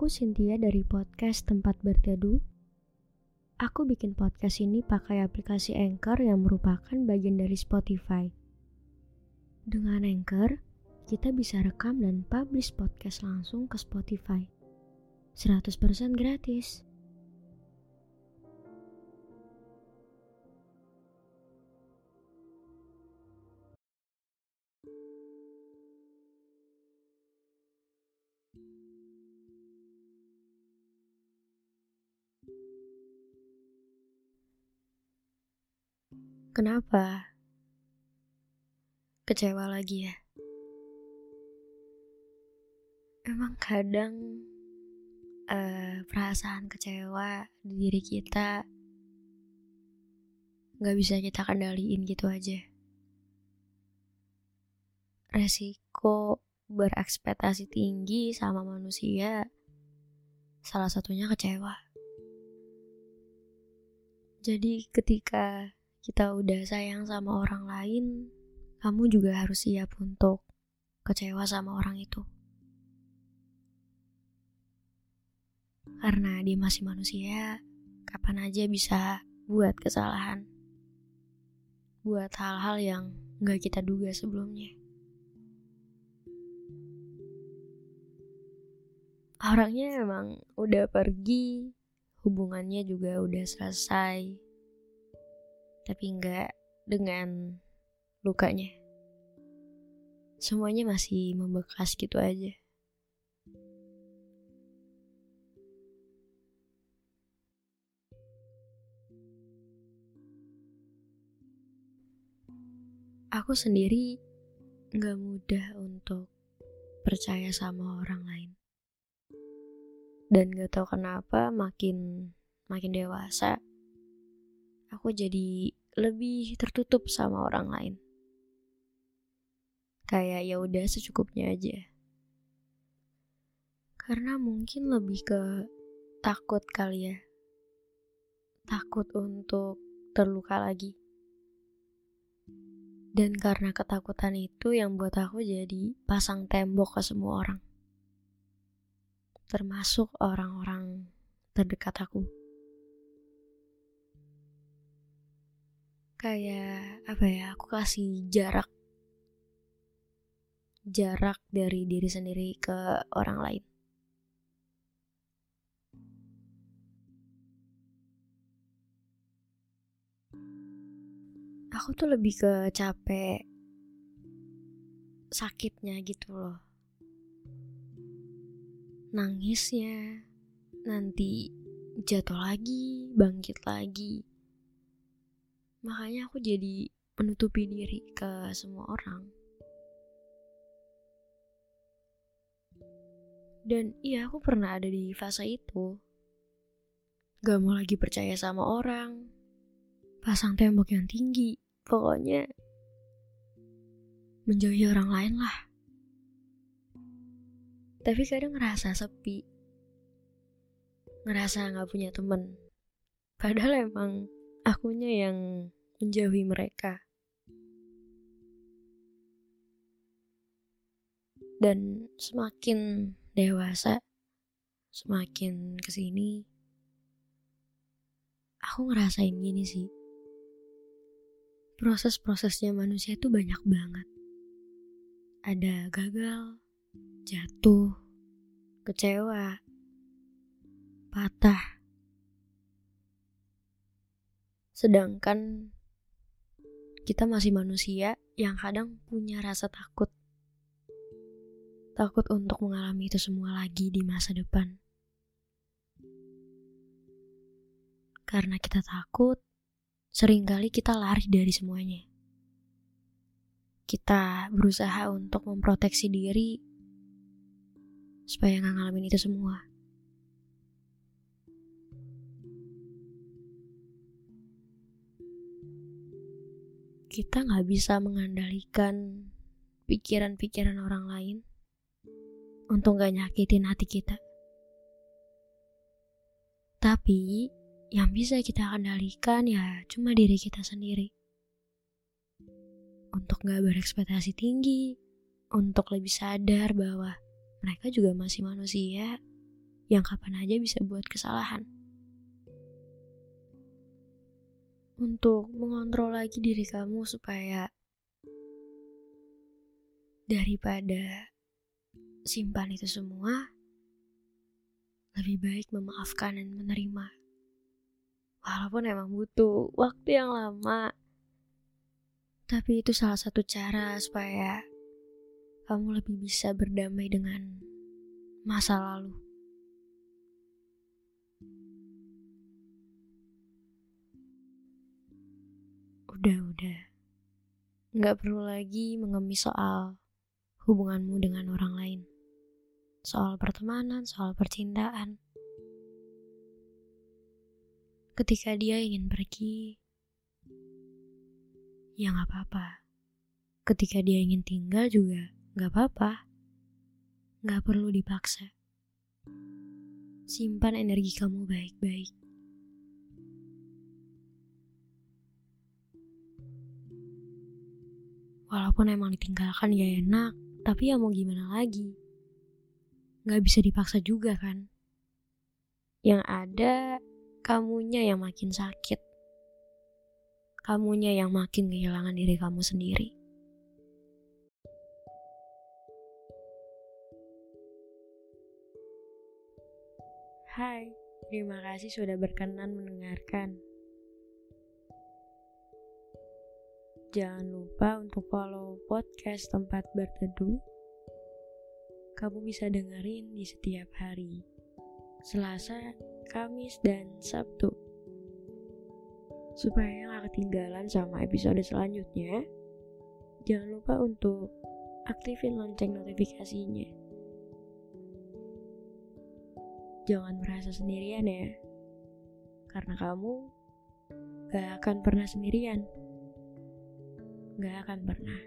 Aku Cynthia dari podcast Tempat Berteduh. Aku bikin podcast ini pakai aplikasi Anchor yang merupakan bagian dari Spotify. Dengan Anchor, kita bisa rekam dan publish podcast langsung ke Spotify. 100% gratis. Kenapa? Kecewa lagi ya? Emang kadang uh, perasaan kecewa di diri kita nggak bisa kita kendaliin gitu aja. Resiko berekspektasi tinggi sama manusia salah satunya kecewa. Jadi ketika kita udah sayang sama orang lain, kamu juga harus siap untuk kecewa sama orang itu. Karena dia masih manusia, kapan aja bisa buat kesalahan. Buat hal-hal yang gak kita duga sebelumnya. Orangnya emang udah pergi, hubungannya juga udah selesai, tapi enggak dengan lukanya. Semuanya masih membekas gitu aja. Aku sendiri gak mudah untuk percaya sama orang lain. Dan gak tahu kenapa makin makin dewasa, aku jadi lebih tertutup sama orang lain. Kayak ya udah secukupnya aja. Karena mungkin lebih ke takut kali ya. Takut untuk terluka lagi. Dan karena ketakutan itu yang buat aku jadi pasang tembok ke semua orang. Termasuk orang-orang terdekat aku. Kayak apa ya aku kasih jarak. Jarak dari diri sendiri ke orang lain. Aku tuh lebih ke capek sakitnya gitu loh. Nangisnya nanti jatuh lagi bangkit lagi Makanya aku jadi menutupi diri ke semua orang. Dan iya aku pernah ada di fase itu. Gak mau lagi percaya sama orang. Pasang tembok yang tinggi. Pokoknya menjauhi orang lain lah. Tapi kadang ngerasa sepi. Ngerasa gak punya temen. Padahal emang akunya yang menjauhi mereka. Dan semakin dewasa, semakin ke sini, aku ngerasain gini sih. Proses-prosesnya manusia itu banyak banget. Ada gagal, jatuh, kecewa, patah, Sedangkan kita masih manusia yang kadang punya rasa takut. Takut untuk mengalami itu semua lagi di masa depan. Karena kita takut, sering kali kita lari dari semuanya. Kita berusaha untuk memproteksi diri supaya nggak ngalamin itu semua. Kita nggak bisa mengandalkan pikiran-pikiran orang lain untuk gak nyakitin hati kita. Tapi yang bisa kita kendalikan ya cuma diri kita sendiri. Untuk gak berekspektasi tinggi, untuk lebih sadar bahwa mereka juga masih manusia yang kapan aja bisa buat kesalahan. Untuk mengontrol lagi diri kamu supaya daripada simpan itu semua, lebih baik memaafkan dan menerima. Walaupun emang butuh waktu yang lama, tapi itu salah satu cara supaya kamu lebih bisa berdamai dengan masa lalu. Udah-udah, nggak perlu lagi mengemis soal hubunganmu dengan orang lain, soal pertemanan, soal percintaan. Ketika dia ingin pergi, ya nggak apa-apa. Ketika dia ingin tinggal juga nggak apa-apa. Nggak perlu dipaksa. Simpan energi kamu baik-baik. Walaupun emang ditinggalkan ya enak, tapi ya mau gimana lagi? Nggak bisa dipaksa juga kan? Yang ada, kamunya yang makin sakit kamunya yang makin kehilangan diri kamu sendiri. Hai, terima kasih sudah berkenan mendengarkan. Jangan lupa untuk follow podcast tempat berteduh. Kamu bisa dengerin di setiap hari, Selasa, Kamis, dan Sabtu. Supaya gak ketinggalan sama episode selanjutnya jangan lupa untuk aktifin lonceng notifikasinya. Jangan merasa sendirian ya karena kamu gak akan pernah sendirian gak akan pernah